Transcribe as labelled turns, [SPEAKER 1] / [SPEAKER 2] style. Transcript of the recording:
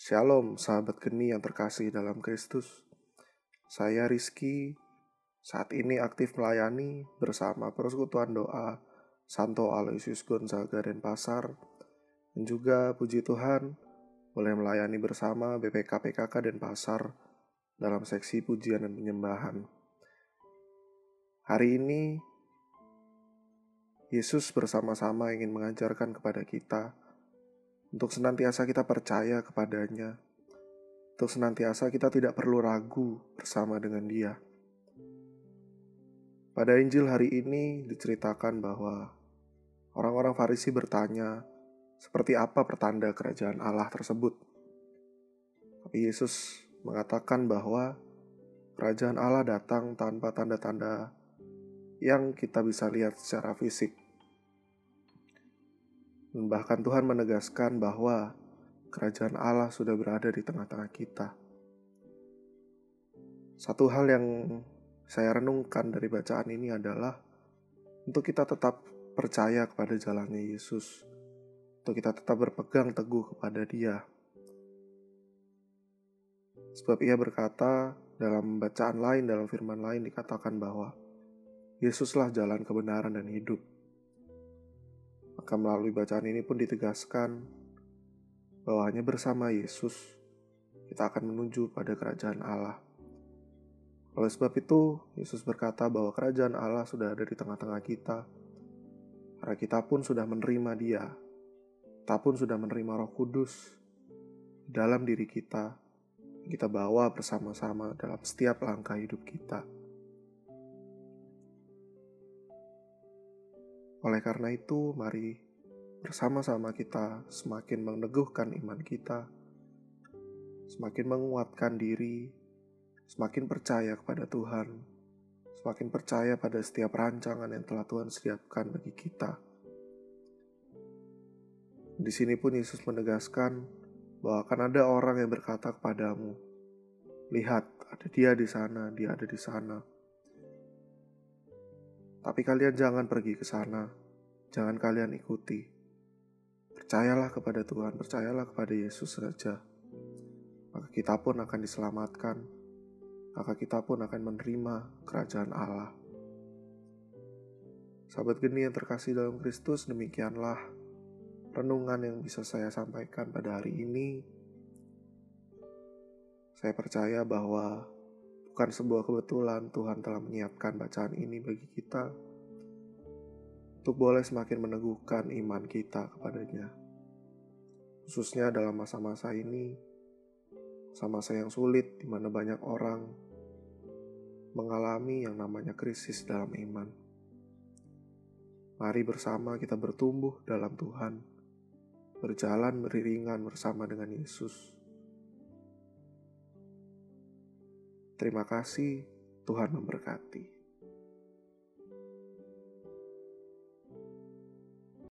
[SPEAKER 1] Shalom sahabat geni yang terkasih dalam Kristus. Saya Rizky, saat ini aktif melayani bersama persekutuan doa Santo Aloysius Gonzaga dan Pasar. Dan juga puji Tuhan boleh melayani bersama BPK PKK dan Pasar dalam seksi pujian dan penyembahan. Hari ini Yesus bersama-sama ingin mengajarkan kepada kita untuk senantiasa kita percaya kepadanya, untuk senantiasa kita tidak perlu ragu bersama dengan Dia. Pada Injil hari ini diceritakan bahwa orang-orang Farisi bertanya, seperti apa pertanda kerajaan Allah tersebut. Tapi Yesus mengatakan bahwa kerajaan Allah datang tanpa tanda-tanda yang kita bisa lihat secara fisik. Bahkan Tuhan menegaskan bahwa kerajaan Allah sudah berada di tengah-tengah kita. Satu hal yang saya renungkan dari bacaan ini adalah untuk kita tetap percaya kepada jalannya Yesus, untuk kita tetap berpegang teguh kepada Dia. Sebab ia berkata dalam bacaan lain, dalam firman lain dikatakan bahwa Yesuslah jalan kebenaran dan hidup. Maka melalui bacaan ini pun ditegaskan bahwa hanya bersama Yesus kita akan menuju pada kerajaan Allah. Oleh sebab itu, Yesus berkata bahwa kerajaan Allah sudah ada di tengah-tengah kita. Karena kita pun sudah menerima dia. Kita pun sudah menerima roh kudus dalam diri kita. Kita bawa bersama-sama dalam setiap langkah hidup kita. Oleh karena itu, mari bersama-sama kita semakin meneguhkan iman kita, semakin menguatkan diri, semakin percaya kepada Tuhan, semakin percaya pada setiap rancangan yang telah Tuhan siapkan bagi kita. Di sini pun Yesus menegaskan bahwa akan ada orang yang berkata kepadamu, "Lihat, ada dia di sana, dia ada di sana." Tapi kalian jangan pergi ke sana. Jangan kalian ikuti. Percayalah kepada Tuhan, percayalah kepada Yesus saja. Maka kita pun akan diselamatkan. Maka kita pun akan menerima kerajaan Allah. Sahabat geni yang terkasih dalam Kristus, demikianlah renungan yang bisa saya sampaikan pada hari ini. Saya percaya bahwa Bukan sebuah kebetulan Tuhan telah menyiapkan bacaan ini bagi kita untuk boleh semakin meneguhkan iman kita kepadanya. Khususnya dalam masa-masa ini, masa-masa yang sulit di mana banyak orang mengalami yang namanya krisis dalam iman. Mari bersama kita bertumbuh dalam Tuhan, berjalan beriringan bersama dengan Yesus Terima kasih, Tuhan memberkati.